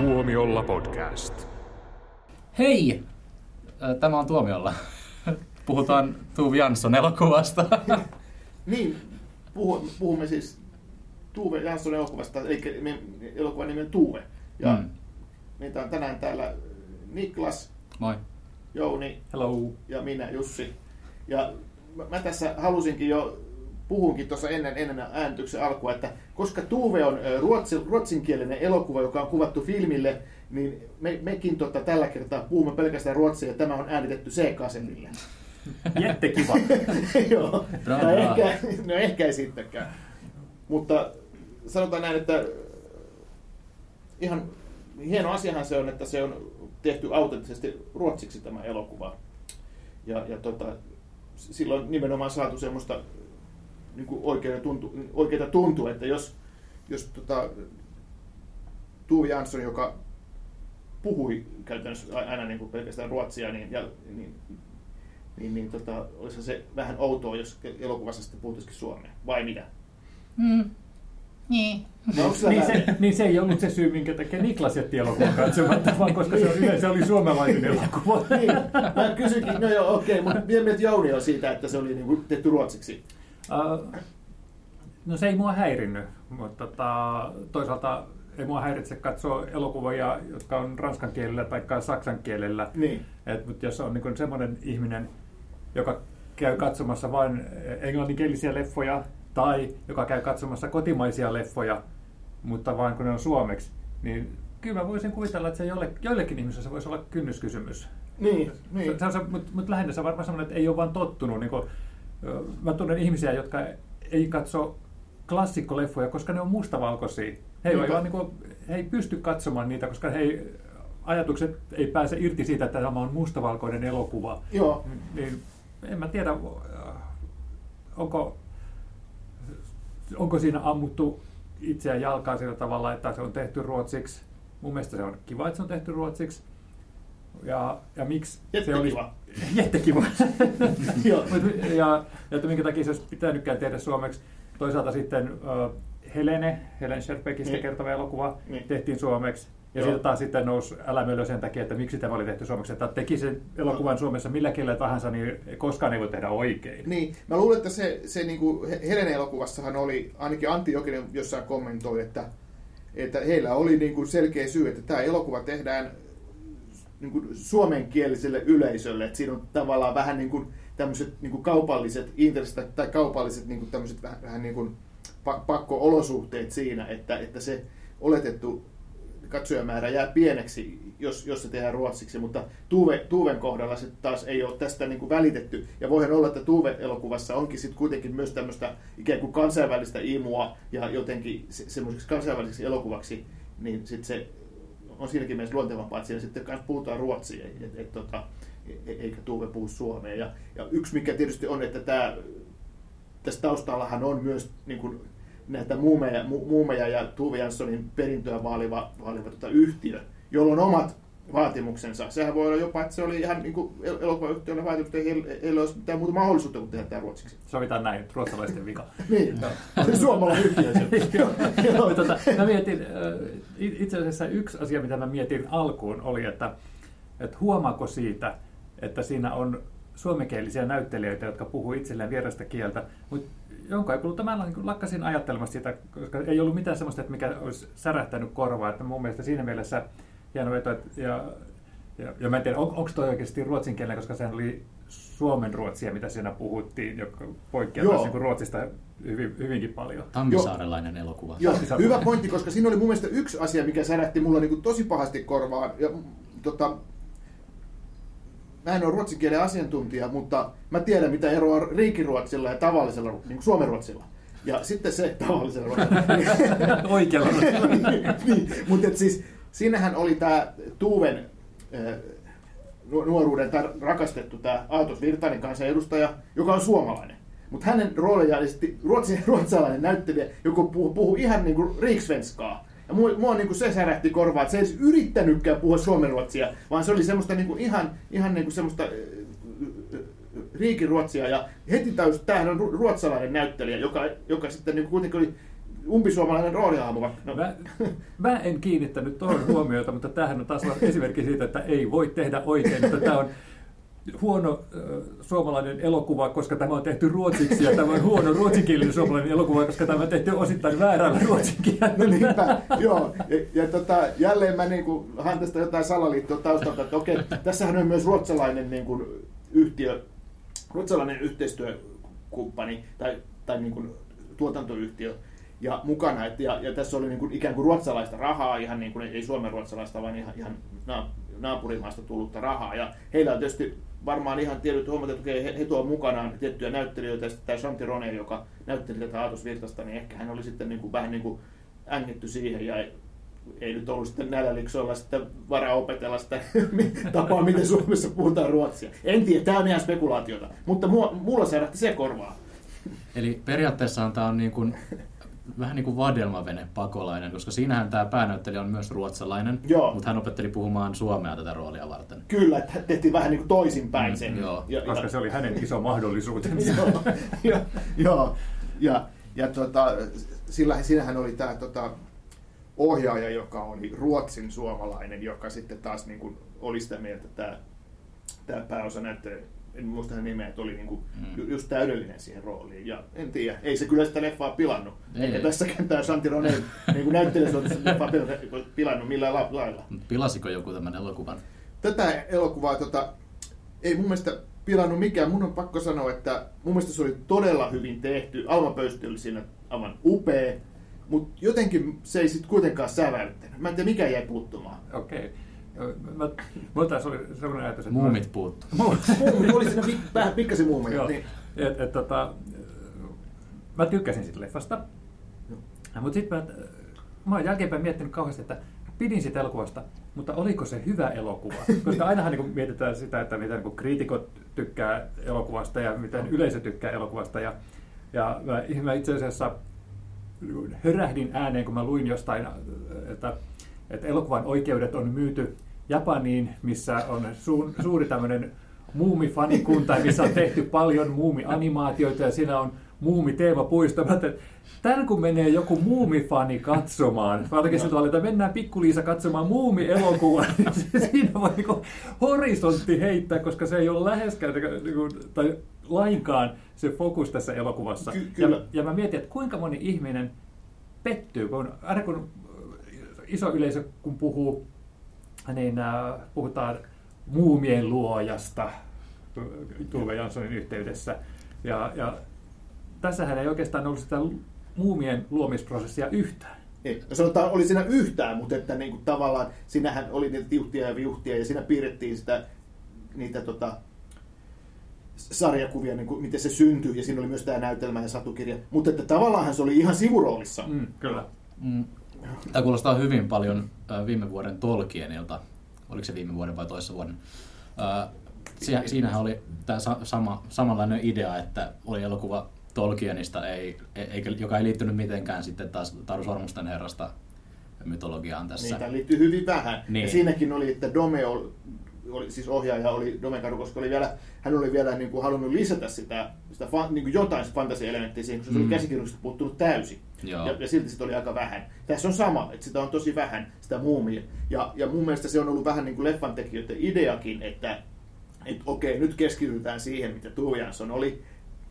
Tuomiolla podcast. Hei! Tämä on Tuomiolla. Puhutaan Tuuvi Jansson elokuvasta. Niin, puhu, puhumme siis Tuve Jansson elokuvasta, eli me- elokuvan nimi on Tuve. Ja Mm. meitä on tänään täällä Niklas, Moi. Jouni Hello. ja minä Jussi. Ja mä- mä tässä halusinkin jo, puhunkin tuossa ennen, ennen äänityksen alkua, että koska Tuve on ruotsi, ruotsinkielinen elokuva, joka on kuvattu filmille, niin me, mekin tota, tällä kertaa puhumme pelkästään ruotsia ja tämä on äänitetty C-kasetille. Jättekiva. Joo, Bra, no, bra. ehkä, no ehkä ei sittenkään. Mutta sanotaan näin, että ihan hieno asiahan se on, että se on tehty autenttisesti ruotsiksi tämä elokuva. Ja, ja tota, silloin nimenomaan saatu semmoista niin kuin oikeita, tuntu, oikeita tuntuu, että jos, jos tota, Tuve Jansson, joka puhui käytännössä aina niin kuin pelkästään ruotsia, niin, ja, niin niin, niin tota, olisi se vähän outoa, jos elokuvassa sitten puhuttaisikin suomea. Vai mitä? Mm. Niin. No, niin, se, niin se ei ollut se syy, minkä takia Niklas jätti elokuvan katsomatta, vaan koska se, oli, se oli suomalainen elokuva. niin, mä kysynkin, no joo, okei, mutta vielä mieltä Jouni on siitä, että se oli niin kuin tehty ruotsiksi. No se ei mua häirinnyt, mutta tota, toisaalta ei mua häiritse katsoa elokuvia, jotka on ranskan kielellä tai saksan kielellä. Niin. Et, mutta jos on niin semmoinen ihminen, joka käy katsomassa vain englanninkielisiä leffoja tai joka käy katsomassa kotimaisia leffoja, mutta vain kun ne on suomeksi, niin kyllä mä voisin kuvitella, että se jolle, joillekin ihmisille se voisi olla kynnyskysymys. Niin, niin. Se, se, Mutta mut lähinnä se on varmaan semmoinen, että ei ole vaan tottunut. Niin kuin, mä tunnen ihmisiä, jotka ei katso klassikkoleffoja, koska ne on mustavalkoisia. He, ei vaan, niin kuin, he ei pysty katsomaan niitä, koska he ei, ajatukset ei pääse irti siitä, että tämä on mustavalkoinen elokuva. Joo. Niin, en mä tiedä, äh, onko, onko siinä ammuttu itseään jalkaan sillä tavalla, että se on tehty ruotsiksi. Mun mielestä se on kiva, että se on tehty ruotsiksi. Ja, ja miksi se oli... Jättekiva. Jättekiva. Ja, ja että minkä takia se olisi pitänytkään tehdä suomeksi. Toisaalta sitten uh, Helene, Helen Scherbeckistä Niin. kertova elokuva, Niin. tehtiin suomeksi. Ja Joo. siitä taas sitten nousi älämölö sen takia, että miksi tämä oli tehty suomeksi. Että teki sen elokuvan Suomessa millä kielellä tahansa, niin koskaan ei voi tehdä oikein. Niin, mä luulen, että se, se niin kuin Helene elokuvassahan oli, ainakin Antti Jokinen jossain kommentoi, että, että heillä oli niin kuin selkeä syy, että tämä elokuva tehdään niin kuin suomenkieliselle yleisölle, että siinä on tavallaan vähän niin kuin tämmöiset niin kuin kaupalliset intressit tai kaupalliset niin kuin tämmöiset vähän, vähän niin kuin pa- pakko-olosuhteet siinä, että, että se oletettu katsojamäärä jää pieneksi, jos, jos se tehdään ruotsiksi, mutta Tuve, Tuven kohdalla se taas ei ole tästä niin kuin välitetty. Ja voihan olla, että Tuve-elokuvassa onkin sitten kuitenkin myös tämmöistä ikään kuin kansainvälistä imua ja jotenkin se, semmoiseksi kansainväliseksi elokuvaksi, niin sitten se on siinäkin mielessä luontevampaa, että siinä sitten kanssa puhutaan ruotsia, et, et, tota, e- eikä Tuve puhu suomea. Ja, ja yksi mikä tietysti on, että tämä, tässä taustallahan on myös niin kuin, näitä muumeja, mu, muumeja ja Tuve Janssonin perintöä vaaliva, vaaliva tota, yhtiö, jolla on omat vaatimuksensa. Sehän voi olla jopa, että se oli ihan niin kuin el- elokuvayhtiöllä vaatimus, että heillä ei olisi mitään muuta mahdollisuutta kuin tehdä tämä ruotsiksi. Sovitaan näin, ruotsalaisten vika. Niin, se suomalainen yhtiö. Joo. Tota, mä mietin, itse asiassa yksi asia, mitä mä mietin alkuun, oli, että, että huomaako siitä, että siinä on suomenkielisiä näyttelijöitä, jotka puhuu itselleen vierasta kieltä, mutta jonka ei kuullut, mä niin lakkasin ajattelemasta sitä, koska ei ollut mitään sellaista, että mikä olisi särähtänyt korvaa, että mun mielestä siinä mielessä hieno veto, että, ja, ja, ja mä en tiedä, on, onko toi oikeasti ruotsinkielinen, koska sehän oli suomen ruotsia, mitä siinä puhuttiin, joka poikkeaa Joo. taas niin kuin ruotsista hyvin, hyvinkin paljon. Tammisaarelainen elokuva. Joo, hyvä pointti, koska siinä oli mun mielestä yksi asia, mikä särähti mulla niin tosi pahasti korvaan. Ja, tota, mä en ole ruotsin kielen asiantuntija, mutta mä tiedän, mitä eroa on riikiruotsilla ja tavallisella niin kuin suomenruotsilla. Ja sitten se tavallisella ruotsilla. Oikealla. niin, mutta et siis, siinähän oli tämä Tuuven äh, nu- nuoruuden rakastettu tämä Aatos Virtanen kansanedustaja, joka on suomalainen. Mutta hänen roolejaan esitti ruotsi, ruotsalainen näyttelijä, joka puhuu, puhuu ihan niin kuin riksvenskaa. Ja mua, mua niin kuin se särähti korvaan, että se ei edes yrittänytkään puhua suomenruotsia, vaan se oli semmoista niin kuin ihan, ihan niin kuin semmoista äh, äh, riikiruotsia. Ja heti täys, tämähän on ru- ruotsalainen näyttelijä, joka, joka sitten niin kuin kuitenkin oli umpisuomalainen rooliaamu. No, Mä, mä en kiinnittänyt tuohon huomiota, mutta tämähän on taas esimerkki siitä, että ei voi tehdä oikein. Että tämä on huono äh, suomalainen elokuva, koska tämä on tehty ruotsiksi, ja tämä on huono ruotsinkielinen suomalainen elokuva, koska tämä on tehty osittain väärällä ruotsinkielellä. No niinpä, joo. Ja, ja tota, jälleen mä niin kuin, tästä jotain salaliittoa taustalta, että okei, tässähän on myös ruotsalainen niin kuin, yhtiö, ruotsalainen yhteistyökumppani tai, tai niin kuin, tuotantoyhtiö ja mukana. Et, ja, ja tässä oli niin kuin, ikään kuin ruotsalaista rahaa, ihan niin kuin, ei Suomen ruotsalaista, vaan ihan, ihan na, naapurimaasta tullutta rahaa. Ja heillä on tietysti varmaan ihan tietyt huomat, että he, he tuovat mukanaan tiettyjä näyttelijöitä, ja tämä Shanti Rone, joka näytteli tätä Aatos Virtasta, niin ehkä hän oli sitten niin kuin, vähän niin kuin ängetty siihen ja ei, nyt ollut sitten näillä sitten varaa opetella sitä tapaa, miten Suomessa puhutaan ruotsia. En tiedä, tämä on ihan spekulaatiota, mutta mulla särähti se korvaa. Eli periaatteessa tämä on niin kuin, vähän niin kuin vadelmavene pakolainen, koska siinähän tämä päänäyttelijä on myös ruotsalainen, Joo. mutta hän opetteli puhumaan suomea tätä roolia varten. Kyllä, että tehtiin vähän niin kuin toisinpäin sen. Mm, joo. Ja, Koska se oli hänen iso mahdollisuutensa. joo, ja, joo, ja, ja tota, sillä, siinähän oli tämä tota, ohjaaja, joka oli ruotsin suomalainen, joka sitten taas niin kuin, oli sitä mieltä, että tämä, tämä pääosa näyttelijä, en muista hänen nimeä, että oli niin kuin, Mm. just täydellinen siihen rooliin. Ja en tiedä, ei se kyllä sitä leffaa pilannut. Ei. Eikä tässäkään tämä Shanti Ronen niin kuin näyttelijä se on leffaa pilannut, millään la- lailla. Pilasiko joku tämän elokuvan? Tätä elokuvaa tota, ei mun mielestä pilannut mikään. Mun on pakko sanoa, että mun mielestä se oli todella hyvin tehty. Alma Pöysti oli siinä aivan upea, mutta jotenkin se ei sitten kuitenkaan säväyttänyt. Mä en tiedä, mikä jäi puuttumaan. Okei. Mä, mulla taas oli sellainen ajatus, että... Muumit puuttu. Muumi, oli siinä vähän pikkasen muumia. Joo. Niin. Et, et, tota, mä tykkäsin siitä leffasta. Mutta sitten mä, mä oon jälkeenpäin miettinyt kauheasti, että pidin siitä elokuvasta, mutta oliko se hyvä elokuva? Koska ainahan niin mietitään sitä, että miten niin kriitikot tykkää elokuvasta ja miten yleisö tykkää elokuvasta. Ja, ja mä, mä itse asiassa hörähdin ääneen, kun mä luin jostain, että, että elokuvan oikeudet on myyty Japaniin, missä on su, suuri tämmöinen muumifanikunta, missä on tehty paljon muumianimaatioita ja siinä on muumiteemapuisto. Mä Tän kun menee joku muumifani katsomaan, vaikka siltä että mennään pikkuliisa katsomaan muumielokuva, niin siinä voi niinku horisontti heittää, koska se ei ole läheskään niinku, tai lainkaan se fokus tässä elokuvassa. Ky- kyllä. Ja, ja mä mietin, että kuinka moni ihminen pettyy, kun aina kun iso yleisö kun puhuu, niin äh, puhutaan muumien luojasta Tuve Janssonin yhteydessä. Ja, ja tässähän ei oikeastaan ollut sitä muumien luomisprosessia yhtään. Ei. No sanotaan, oli siinä yhtään, mutta että niin kuin, tavallaan siinähän oli niitä tiuhtia ja viuhtia ja siinä piirrettiin sitä, niitä tota, sarjakuvia, niin kuin, miten se syntyi ja siinä oli myös tämä näytelmä ja satukirja. Mutta että tavallaan se oli ihan sivuroolissa. Mm, kyllä. Mm. Tämä kuulostaa hyvin paljon viime vuoden Tolkienilta. Oliko se viime vuoden vai toissa vuoden? Äh, si- siinähän oli tämä sa- sama, samanlainen idea, että oli elokuva Tolkienista, ei, e- eikä, joka ei liittynyt mitenkään sitten taas Taru Sormusten herrasta mytologiaan tässä. Niitä liittyy hyvin vähän. Niin. Ja siinäkin oli, että Dome oli, oli siis ohjaaja oli Dome Karu, koska oli vielä, hän oli vielä niin kuin halunnut lisätä sitä, sitä fa, niin kuin jotain fantasiaelementtiä siihen, koska se oli Mm. käsikirjoituksesta puuttunut täysin. Joo. Ja, ja silti sitä oli aika vähän. Tässä on sama, että sitä on tosi vähän, sitä muumia. Ja, ja mun mielestä se on ollut vähän niin kuin leffan tekijöiden ideakin, että et okei, nyt keskitytään siihen, mitä Tuve Jansson oli.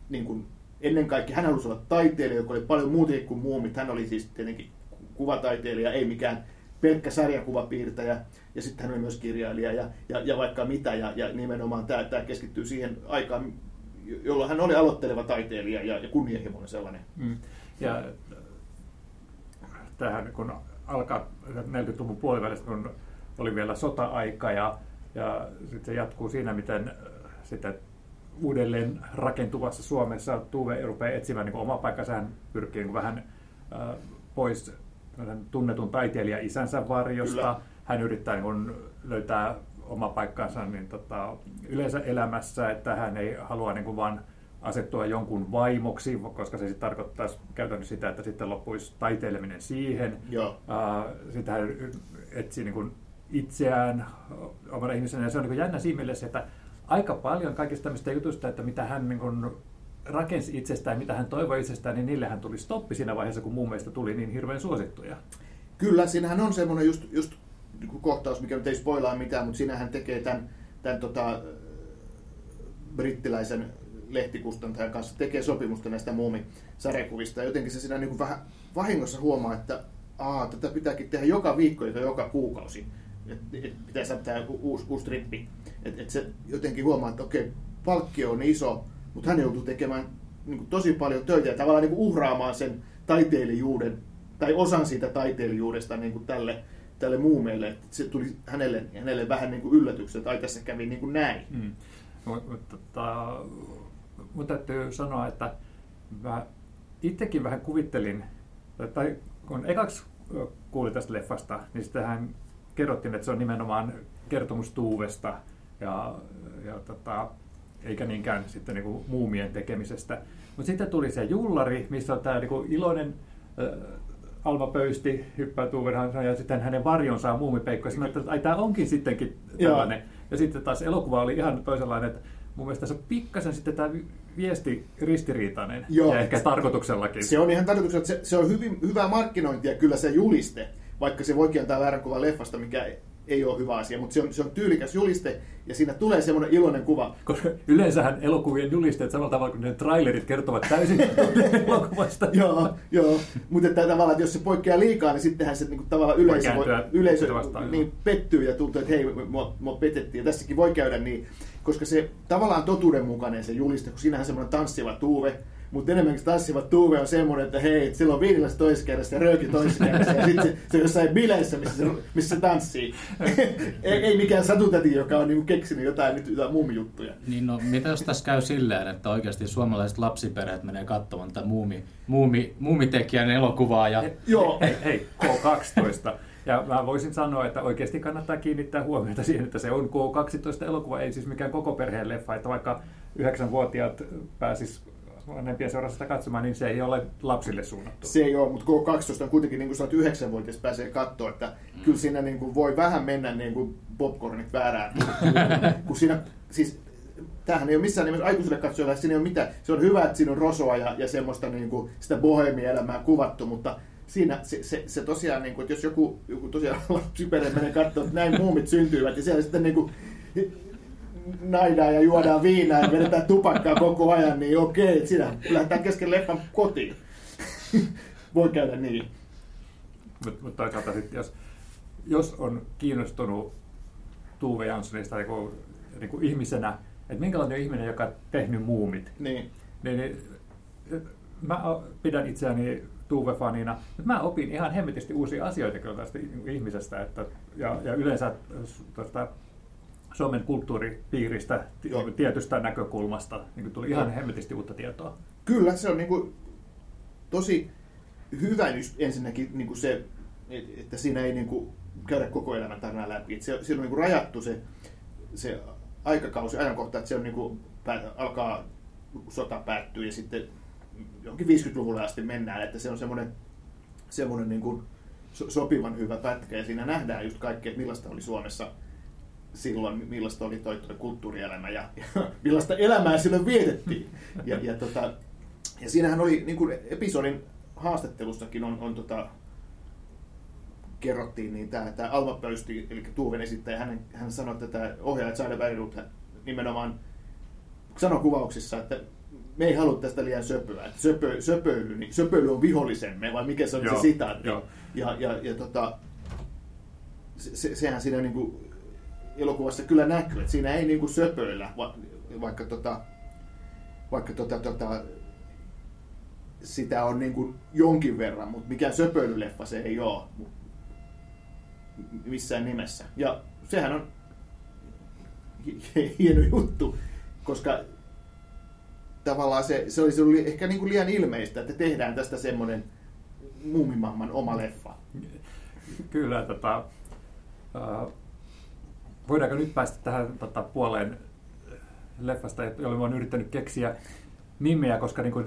Niin kuin ennen kaikkea hän halusi olla taiteilija, joka oli paljon muutakin kuin muumit. Hän oli siis tietenkin kuvataiteilija, ei mikään pelkkä sarjakuvapiirtäjä. Ja sitten hän oli myös kirjailija ja, ja, ja vaikka mitä. Ja, ja nimenomaan tämä, tämä keskittyy siihen aikaan, jolloin hän oli aloitteleva taiteilija ja, ja kunnianhimoinen sellainen. Mm. Ja tähän kun alkaa 40-luvun puolivälistä, kun oli vielä sota-aika ja, ja sitten se jatkuu siinä, miten äh, sitten uudelleen rakentuvassa Suomessa Tuve rupeaa etsimään niin oma paikkansa. Hän pyrkii niin vähän äh, pois tunnetun taiteilija isänsä varjosta. Kyllä. Hän yrittää niin löytää oma paikkansa niin tota, yleensä elämässä, että hän ei halua niin kuin vaan asettua jonkun vaimoksi, koska se sitten tarkoittaisi käytännössä sitä, että sitten loppuisi taiteileminen siihen. Joo. Uh, sitten hän etsii niin kuin itseään omana ihmisenä. Ja se on niin jännä siinä mielessä, että aika paljon kaikista tämmöistä jutusta, että mitä hän niin kuin rakensi itsestään, mitä hän toivoi itsestään, niin niille hän tuli stoppi siinä vaiheessa, kun mun mielestä tuli niin hirveän suosittuja. Kyllä, siinähän on semmoinen just, just niin kohtaus, mikä nyt ei spoilaa mitään, mutta siinähän tekee tämän, tämän tota, brittiläisen lehtikustantajan kanssa tekee sopimusta näistä muumisarjakuvista. Ja jotenkin se siinä niin kuin vähän vahingossa huomaa, että aa, tätä pitääkin tehdä joka viikko ja joka kuukausi. Että et pitää saada tämä uusi, uusi trippi. Että et se jotenkin huomaa, että okei, palkkio on iso, mutta hän joutuu tekemään niin kuin tosi paljon töitä ja tavallaan niin kuin uhraamaan sen taiteilijuuden tai osan siitä taiteilijuudesta niin kuin tälle, tälle muumeelle. Että se tuli hänelle, hänelle vähän niin kuin yllätyksen, että ai tässä kävi niin kuin näin. Mm. Mutta tota, mun täytyy sanoa, että mä itsekin vähän kuvittelin, tai kun ekaksi kuulin tästä leffasta, niin sitähän kerrottiin, että se on nimenomaan kertomus Tuuvesta ja, ja tota, eikä niinkään sitten niinku muumien tekemisestä. Mutta sitten tuli se jullari, missä on tämä niinku iloinen äh, Alma Pöysti hyppää Tuuvenhan ja sitten hänen varjonsa saa muumipeikko. Ja että ai tämä onkin sittenkin tällainen. Joo. Ja sitten taas elokuva oli ihan toisenlainen, että mun mielestä se on pikkasen sitten tämä viesti ristiriitainen Joo. ja ehkä tarkoituksellakin. Se on ihan tarkoituksella, se, se on hyvin, hyvää markkinointia kyllä se juliste, vaikka se voikin antaa väärän kuvan leffasta, mikä ei ole hyvä asia, mutta se on, se on tyylikäs juliste ja siinä tulee semmoinen iloinen kuva. Koska yleensähän elokuvien julisteet samalla tavalla kuin ne trailerit kertovat täysin elokuvasta. joo, joo. mutta että tavallaan, että jos se poikkeaa liikaa, niin sittenhän se niin tavallaan yleisö, voi, yleisö vastaan, niin pettyy ja tuntuu, että hei, mua, mua petettiin. Ja tässäkin voi käydä niin, koska se tavallaan totuudenmukainen se juliste, kun siinähän semmoinen tanssiva tuuve, mutta enemmänkin tanssivat tuuve on semmoinen, että hei, silloin viinilässä toisessa kerrassa ja rööki toisessa kerrassa ja sitten se, se on jossain bileissä, missä se, missä se tanssii. ei, ei, mikään satutäti, joka on niinku keksinyt jotain, nyt jotain muumijuttuja. Niin no, mitä jos tässä käy silleen, että oikeasti suomalaiset lapsiperheet menee katsomaan tätä muumi, muumi, muumitekijän elokuvaa ja... He, joo. Hei, hei, K12. Ja mä voisin sanoa, että oikeasti kannattaa kiinnittää huomiota siihen, että se on K12-elokuva, ei siis mikään koko perheen leffa, että vaikka yhdeksänvuotiaat pääsis vanhempien seurassa sitä katsomaan, niin se ei ole lapsille suunnattu. Se ei ole, mutta K12 on kuitenkin, niin kuin sanoit, yhdeksänvuotias pääsee katsoa, että kyllä siinä niin kuin voi vähän mennä niin kuin popcornit väärään. kun siinä, siis tämähän ei ole missään nimessä aikuisille katsojalle, siinä ei ole mitään. Se on hyvä, että siinä on rosoa ja, ja semmoista niin kuin, sitä bohemielämää kuvattu, mutta siinä se, se, se tosiaan, niin kuin, että jos joku, joku tosiaan lapsiperhe menee katsoa, että näin muumit syntyivät, ja siellä sitten niin kuin, naidaan ja juodaan viinaa ja vedetään tupakkaa koko ajan, niin okei, siinä lähdetään kesken leffan kotiin. Voi käydä niin. Mutta mut toisaalta sitten, jos, jos on kiinnostunut Tuve Janssonista niin niin kuin ihmisenä, että minkälainen on ihminen, joka on tehnyt muumit, niin, niin, niin mä pidän itseäni Tuve-fanina, mutta mä opin ihan hemmetisti uusia asioita kyllä tästä ihmisestä, että, ja, ja yleensä tuosta Suomen kulttuuripiiristä tietystä näkökulmasta. Niin tuli ihan hemmetisti uutta tietoa. Kyllä, se on niin kuin tosi hyvä ensinnäkin niin kuin se, että siinä ei niin kuin käydä koko elämän tarinaa läpi. Se, se on niin kuin rajattu se, se aikakausi, ajankohta, että se on niin kuin, alkaa sota päättyy ja sitten jonkin 50-luvulle asti mennään, että se on semmoinen, semmoinen niin kuin sopivan hyvä pätkä ja siinä nähdään just kaikkea, millaista oli Suomessa silloin, millaista oli toi, toi kulttuurielämä ja, ja millaista elämää silloin vietettiin. Ja, ja, tota, ja siinähän oli, niin kuin episodin haastattelussakin on, on tota, kerrottiin, niin tämä, tämä Alma Pöysti, eli Tuuven esittäjä, hän, hän sanoi, että tämä ohjaaja Saida Bergerud nimenomaan sanoi kuvauksissa, että me ei halua tästä liian söpöä. Että söpö, söpöily, niin söpöily on vihollisemme, vai mikä se on joo, se sitaatti. Ja, ja, ja tota, se, sehän siinä niin kuin elokuvassa kyllä näkyy, että siinä ei niinku söpöillä, va, vaikka, tota, vaikka tota, tota, sitä on niinku jonkin verran, mutta mikään söpöilyleffa se ei ole missään nimessä. Ja sehän on hieno juttu, koska tavallaan se, se olisi ollut ehkä niin kuin liian ilmeistä, että tehdään tästä semmoinen muumimamman oma leffa. Kyllä, tota, uh, voidaanko nyt päästä tähän tota, puoleen leffasta, jolle oon yrittänyt keksiä nimeä, koska niin kuin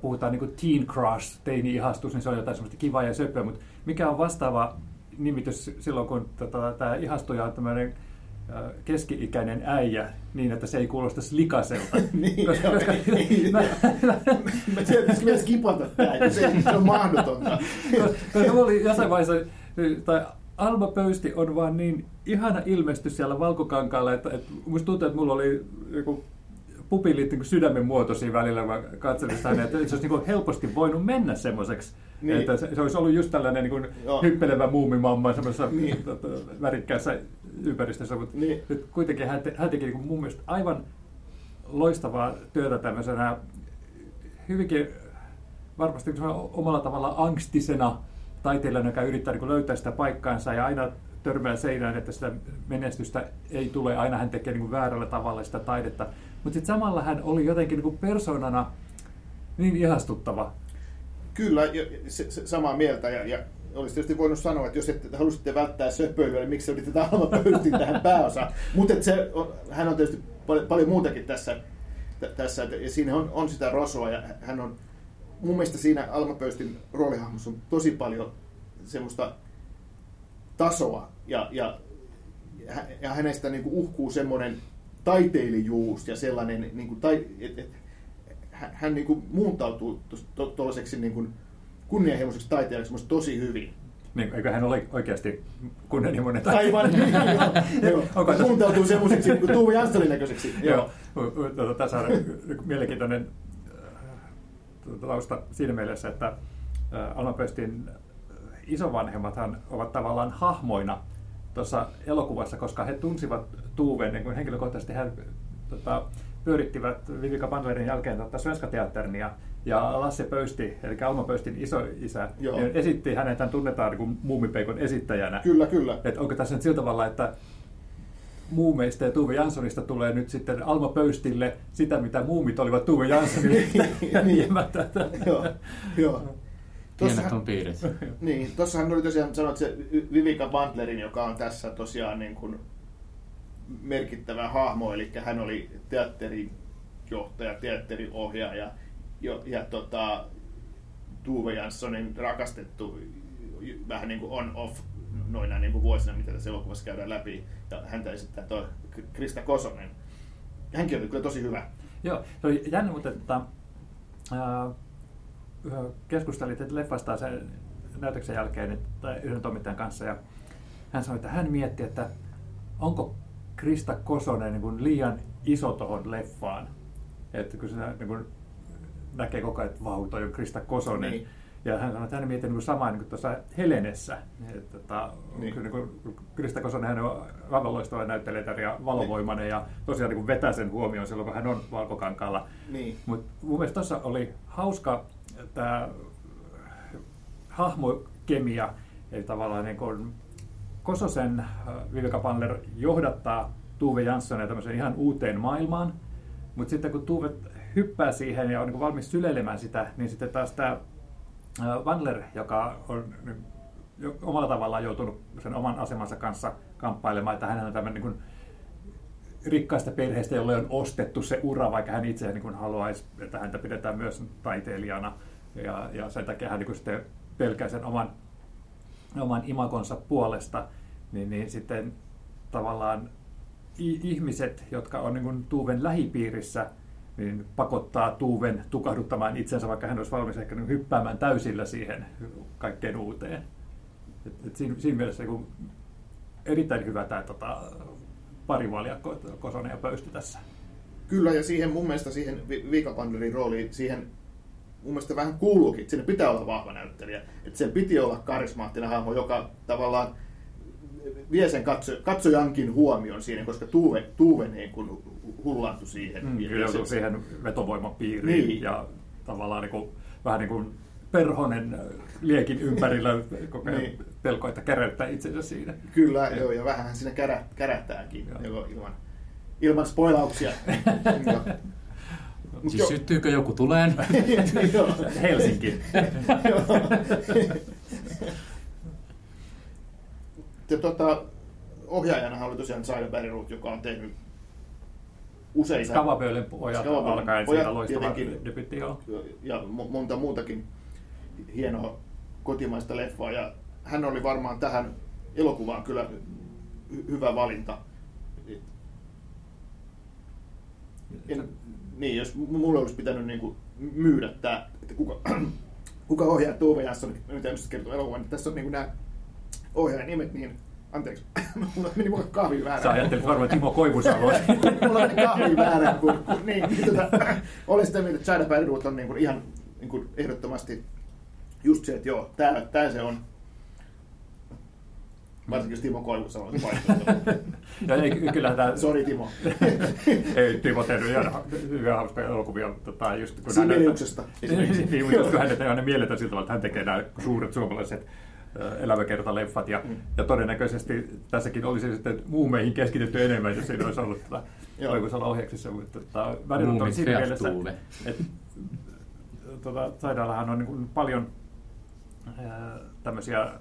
puhutaan niin kuin teen crush, teini-ihastus, niin se on jotain semmoista kivaa ja söpöä, mutta mikä on vastaava nimitys silloin, kun tota, tämä ihastuja on tämmöinen keski-ikäinen äijä niin, että se ei kuulostaisi likaselta. Niin, koska, joo, koska, ei, mä, Mä tiedän, että myös kipata tämä, se, se on mahdotonta. koska mulla oli jossain vaiheessa, tai Alma Pöysti on vaan niin ihana ilmestys siellä Valkokankaalla, että, että musta tuntuu, että mulla oli joku pupillit niin sydämen muotoisia välillä, kun mä katselin sitä että se olisi niin helposti voinut mennä semmoiseksi. Niin. Että se, se olisi ollut just tällainen niin kuin Joo. hyppelevä muumimamma semmoisessa Niin. tota, värikkäässä ympäristössä, mutta Niin. nyt kuitenkin hän, te, hän teki niin kuin mun mielestä aivan loistavaa työtä tämmöisenä hyvinkin varmasti omalla tavalla angstisena taiteilijana, joka yrittää niin löytää sitä paikkaansa ja aina törmää seinään, että sitä menestystä ei tule. Aina hän tekee niin väärällä tavalla sitä taidetta. Mutta sitten samalla hän oli jotenkin niin persoonana niin ihastuttava. Kyllä, se, se, samaa mieltä. Ja, ja olisi tietysti voinut sanoa, että jos ette, halusitte välttää söpöilyä, niin miksi otitte tämä Alma Pöystin tähän pääosaan. Mutta se on, hän on tietysti paljon, paljon muutakin tässä. t- tässä ja siinä on, on sitä rosoa ja hän on, mun mielestä siinä Alma Pöystin roolihahmossa on tosi paljon semmoista tasoa ja, ja, ja hänestä niin kuin uhkuu semmoinen taiteilijuus ja sellainen, niin kuin, tai, et, et, hän, hän niin kuin muuntautuu tuollaiseksi niin kuin kunnianhimoiseksi taiteilijaksi tosi hyvin. Niin, eikö hän ole oikeasti kunnianhimoinen taiteilija? Aivan, joo, joo. Tässä- muuntautuu semmoiseksi niin kuin Tuve Janssonin näköiseksi. Joo. Tuota, tässä on mielenkiintoinen äh, tausta siinä mielessä, että äh, Alma Pöstin isovanhemmathan ovat tavallaan hahmoina tuossa elokuvassa, koska he tunsivat Tuuven niin kuin henkilökohtaisesti. He tota, pyörittivät Vivika Bandlerin jälkeen tota, Svenska Teatterin ja, ja Lasse Pöysti, eli Alma Pöystin isoisä, Joo. niin esitti hänet, hän tunnetaan niin kuin Muumipeikon esittäjänä. Kyllä, kyllä. Että onko tässä nyt sillä tavalla, että muumeista ja Tuve Janssonista tulee nyt sitten Alma Pöystille sitä, mitä muumit olivat Tuve Janssonille viemättä. joo, joo. Tossahan- on piirit. Niin, tossahan oli tosiaan sanoit se Vivika Bandlerin, joka on tässä tosiaan niin kuin merkittävä hahmo, eli hän oli teatterin johtaja, teatterin ohjaaja jo, ja tota, Tuve Janssonin rakastettu vähän niin kuin on-off noina niin kuin vuosina, mitä tässä elokuvassa käydään läpi. Ja häntä esittää tuo Krista Kosonen. Hänkin oli kyllä tosi hyvä. Joo, se oli jännä, mutta että, ää, keskustelit leffasta sen näytöksen jälkeen että yhden toimittajan kanssa ja hän sanoi, että hän mietti, että onko Krista Kosonen niin kuin liian iso tuohon leffaan. Että kun sitä niin kuin näkee koko ajan, että vau, toi on Krista Kosonen. Niin. Ja hän sanoi, että hän mietti niin kuin samaa niin kuin tuossa Helenessä. Että, että, Niin. niin. Niin kuin, Krista Kosonen hän on aivan loistava näyttelijä ja valovoimainen ja tosiaan niin kuin vetää sen huomioon silloin, kun hän on Valkokankaalla. Niin. Mutta mun mielestä tuossa oli hauska tämä hahmokemia, eli tavallaan niin kun Kososen äh, Viveka Pandler johdattaa Tuve Janssonia tämmöiseen ihan uuteen maailmaan, mutta sitten kun Tuve hyppää siihen ja on niin valmis syleilemään sitä, niin sitten taas tämä Vandler, joka on omalla tavallaan joutunut sen oman asemansa kanssa kamppailemaan, että hän on tämmöinen niin kuin rikkaasta perheestä, jolle on ostettu se ura, vaikka hän itse niin haluaisi, että häntä pidetään myös taiteilijana. Ja, ja sen takia hän niin sitten pelkää sen oman, oman imagonsa puolesta. Niin, niin sitten tavallaan ihmiset, jotka on niin Tuuven lähipiirissä, niin pakottaa Tuuven tukahduttamaan itsensä, vaikka hän olisi valmis ehkä niin hyppäämään täysillä siihen kaikkeen uuteen. Et, et siinä, siinä mielessä niin erittäin hyvä tämä tota, parivaljakko Kosonen ja Pöysti tässä. Kyllä, ja siihen mun mielestä siihen Vi- Vika Pandlerin rooliin, siihen mun mielestä vähän kuuluukin, että siinä pitää olla vahva näyttelijä. Että sen piti olla karismaattinen hahmo, joka tavallaan vie sen katso, katsojankin huomion siinä, koska Tuve, Tuve niin kuin hullaantui siihen. Mm, Ja- kyllä ja se- siihen vetovoimapiiriin Niin. ja tavallaan niin kuin, vähän niin kuin perhonen äh, liekin ympärillä koko ajan Niin. pelko, että käräyttää itsensä siinä. Kyllä, joo, ja vähän hän siinä kärä, kärähtääkin joo, ilman, ilman spoilauksia. Mut Siis joo. syttyykö joku tuleen? Helsinki. Ja tota, ohjaajana oli tosiaan Bergerud, joka on tehnyt useita... Skavabölen pojat alkaen siitä loistava debytti, ja mo- monta muutakin hienoa kotimaista leffaa. Ja hän oli varmaan tähän elokuvaan kyllä hy- hyvä valinta. en, niin, jos mulle olisi pitänyt niin kuin myydä tämä, että kuka, kuka ohjaa Tuve Jansson, mitä nyt kertoo elokuvan, niin tässä on niin kuin nämä ohjaajan nimet, niin anteeksi, mulla meni mulle kahvi väärä. Sä ajattelit varmaan Timo Koivusalo. mulla meni kahvi väärä, kun, kun niin, niin tota, olen sitä mieltä, että China Badwood on niin kuin ihan niin kuin ehdottomasti just se, että joo, tää, tää se on. Varsinkin jos Timo Koivusalo on ja ei, kyllähän tämä... Sori Timo. ei Timo tehnyt ihan hyvin hauskoja elokuvia. Tota, just, kun Sibeliuksesta. niin, mutta just kun hänet ei aina mielletä sillä tavalla, että hän tekee nämä suuret suomalaiset elämäkertaleffat. Ja, mm. ja todennäköisesti tässäkin olisi sitten muumeihin keskitytty enemmän, jos siinä olisi ollut tätä Koivusalo ohjaksissa. Mutta tota, välillä on siinä mielessä, että tota, Saidallahan on niin paljon ää, tämmöisiä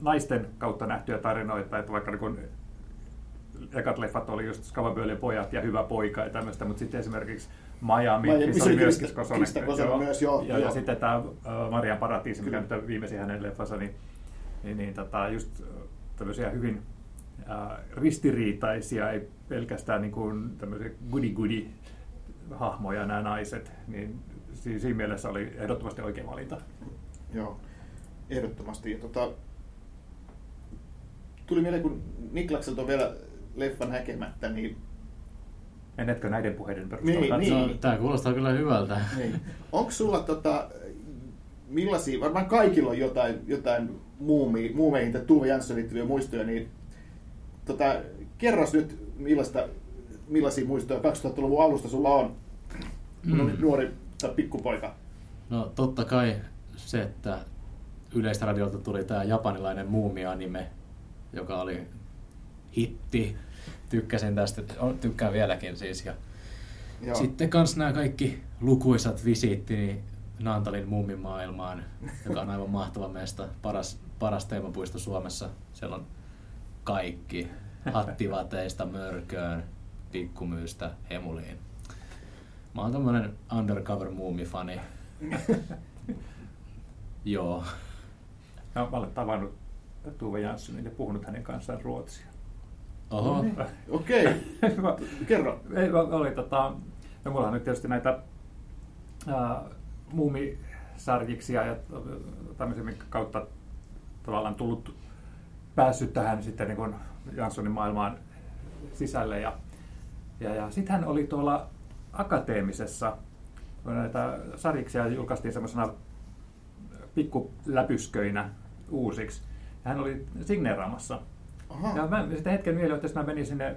naisten kautta nähtyjä tarinoita, että vaikka niin ekat leffat oli just Skavaböölin pojat ja Hyvä poika ja tämmöistä, mutta sitten esimerkiksi Miami, Miami missä oli myös Kosonen myös, joo. Ja, ja sitten tämä Marian paratiisi, mikä nyt viimeisin hänen leffansa, niin, niin, niin tota, just tämmöisiä hyvin äh, ristiriitaisia, ei pelkästään niin kuin tämmöisiä goody-goody hahmoja nämä naiset, niin siinä mielessä oli ehdottomasti oikein valinta. Joo, ehdottomasti. Ja tota, tuli mieleen, kun Niklakselta on vielä leffan näkemättä, niin Menetkö näiden puheiden perusteella? Niin, niin. No, tämä kuulostaa kyllä hyvältä. Niin. Onko sulla tota, millaisia, varmaan kaikilla on jotain, jotain muumi, muumeihin tai Tuve Jansson liittyviä muistoja, niin tota, kerros nyt millaista, millaisia muistoja 2000-luvun alusta sulla on, kun mm. nuori tai pikkupoika? No totta kai se, että Yleisradiolta tuli tämä japanilainen muumia-anime, joka oli hitti. Tykkäsin tästä, tykkään vieläkin siis. Ja Joo. Sitten kans nämä kaikki lukuisat visiittini Naantalin muumimaailmaan, joka on aivan mahtava meistä, paras, paras teemapuisto Suomessa. Siellä on kaikki, hattivateista mörköön, pikkumyystä hemuliin. Mä oon tämmönen undercover muumifani. Joo. Mä olen tavannut Tuve Janssonin ja puhunut hänen kanssaan ruotsia. Oho. No niin. Okei, okay. kerro. Ei, oli, tota, no mulla on nyt tietysti näitä ää, muumisarjiksia ja tämmöisiä, minkä kautta tavallaan tullut päässyt tähän sitten niin Janssonin maailmaan sisälle. Ja, ja, ja sitten hän oli tuolla akateemisessa, näitä sarjiksia julkaistiin semmoisena pikkuläpysköinä uusiksi. Ja hän oli signeeraamassa. Aha. Ja mä sitten hetken mieleen, että mä menin sinne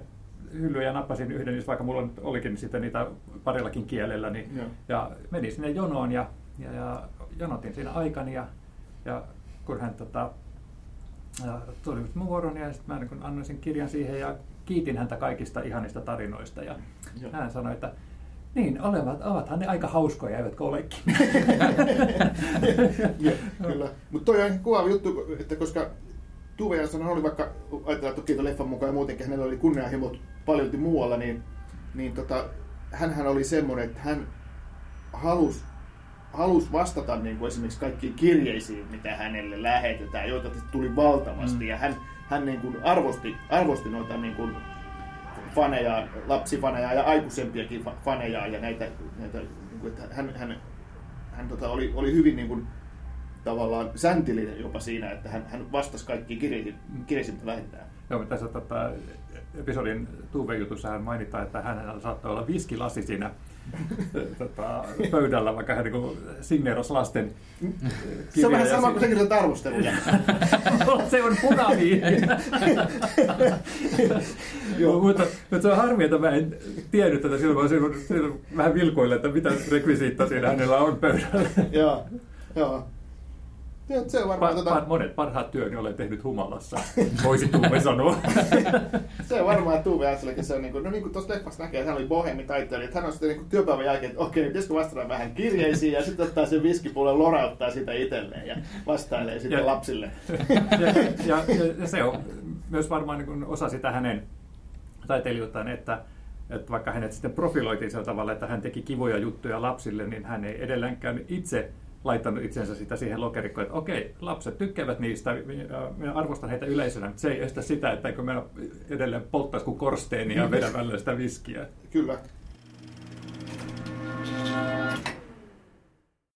hyllyyn ja nappasin yhden, jos vaikka mulla olikin sitten niitä parillakin kielellä, niin, ja. ja menin sinne jonoon ja, ja, ja jonotin siinä aikani ja, ja kun hän tota, ja tuli mun vuoroni ja sitten mä niin annoin sen kirjan siihen ja kiitin häntä kaikista ihanista tarinoista ja Joo. hän sanoi, että niin, olevat, ovathan ne aika hauskoja, eivätkö olekin. kyllä. Mutta toi on kuvaava juttu, että koska Tuve Jansson oli vaikka, ajatellaan toki tuon leffan mukaan ja muutenkin hänellä oli kunnianhimot paljon muualla, niin, niin tota, hänhän oli semmoinen, että hän halusi halus vastata niin kuin esimerkiksi kaikkiin kirjeisiin, mitä hänelle lähetetään, joita tuli valtavasti. Mm. Ja hän, hän niin kuin arvosti, arvosti noita niin kuin faneja, lapsifaneja ja aikuisempiakin faneja ja näitä, näitä että hän, hän, hän tota, oli, oli hyvin niin kuin, tavallaan säntillinen jopa siinä, että hän, hän vastasi kaikkiin kirjeisiin, mitä lähetetään. Joo, tässä tota, episodin Tuve-jutussa hän mainitaan, että hänellä saattoi olla viskilasi siinä tota, pöydällä, vaikka hän niin signeeros lasten Se on vähän sama kuin sekin arvosteluja. se on punaviini. mutta, mutta, se on harmi, että mä en tiennyt tätä silloin, silloin, silloin vähän vilkoille, että mitä rekvisiittaa siinä hänellä on pöydällä. joo, joo. Se on varmaan, pa- tota... Monet parhaat työni olen tehnyt humalassa, voisi Tuve sanoa. se on varmaan Tuve Assellekin, se on niin kuin, no niin kuin tuossa leffassa näkee, että hän oli bohemi taiteilija, että hän on sitten niin kuin työpäivän jälkeen, että okei, pitäisikö vastata vähän kirjeisiin ja sitten ottaa sen viskipuolen lorauttaa sitä itselleen ja vastailee sitten ja, lapsille. ja, ja, ja, ja, se on myös varmaan niin kuin osa sitä hänen taiteilijuuttaan, että että vaikka hänet sitten profiloitiin sillä tavalla, että hän teki kivoja juttuja lapsille, niin hän ei edelleenkään itse laittanut itsensä sitä siihen lokerikkoon, että okei, lapset tykkäävät niistä, minä äh, arvostan heitä yleisönä, mutta se ei estä sitä, etteikö me edelleen polttaisi kuin korsteenia ja vedä välillä sitä viskiä. Kyllä.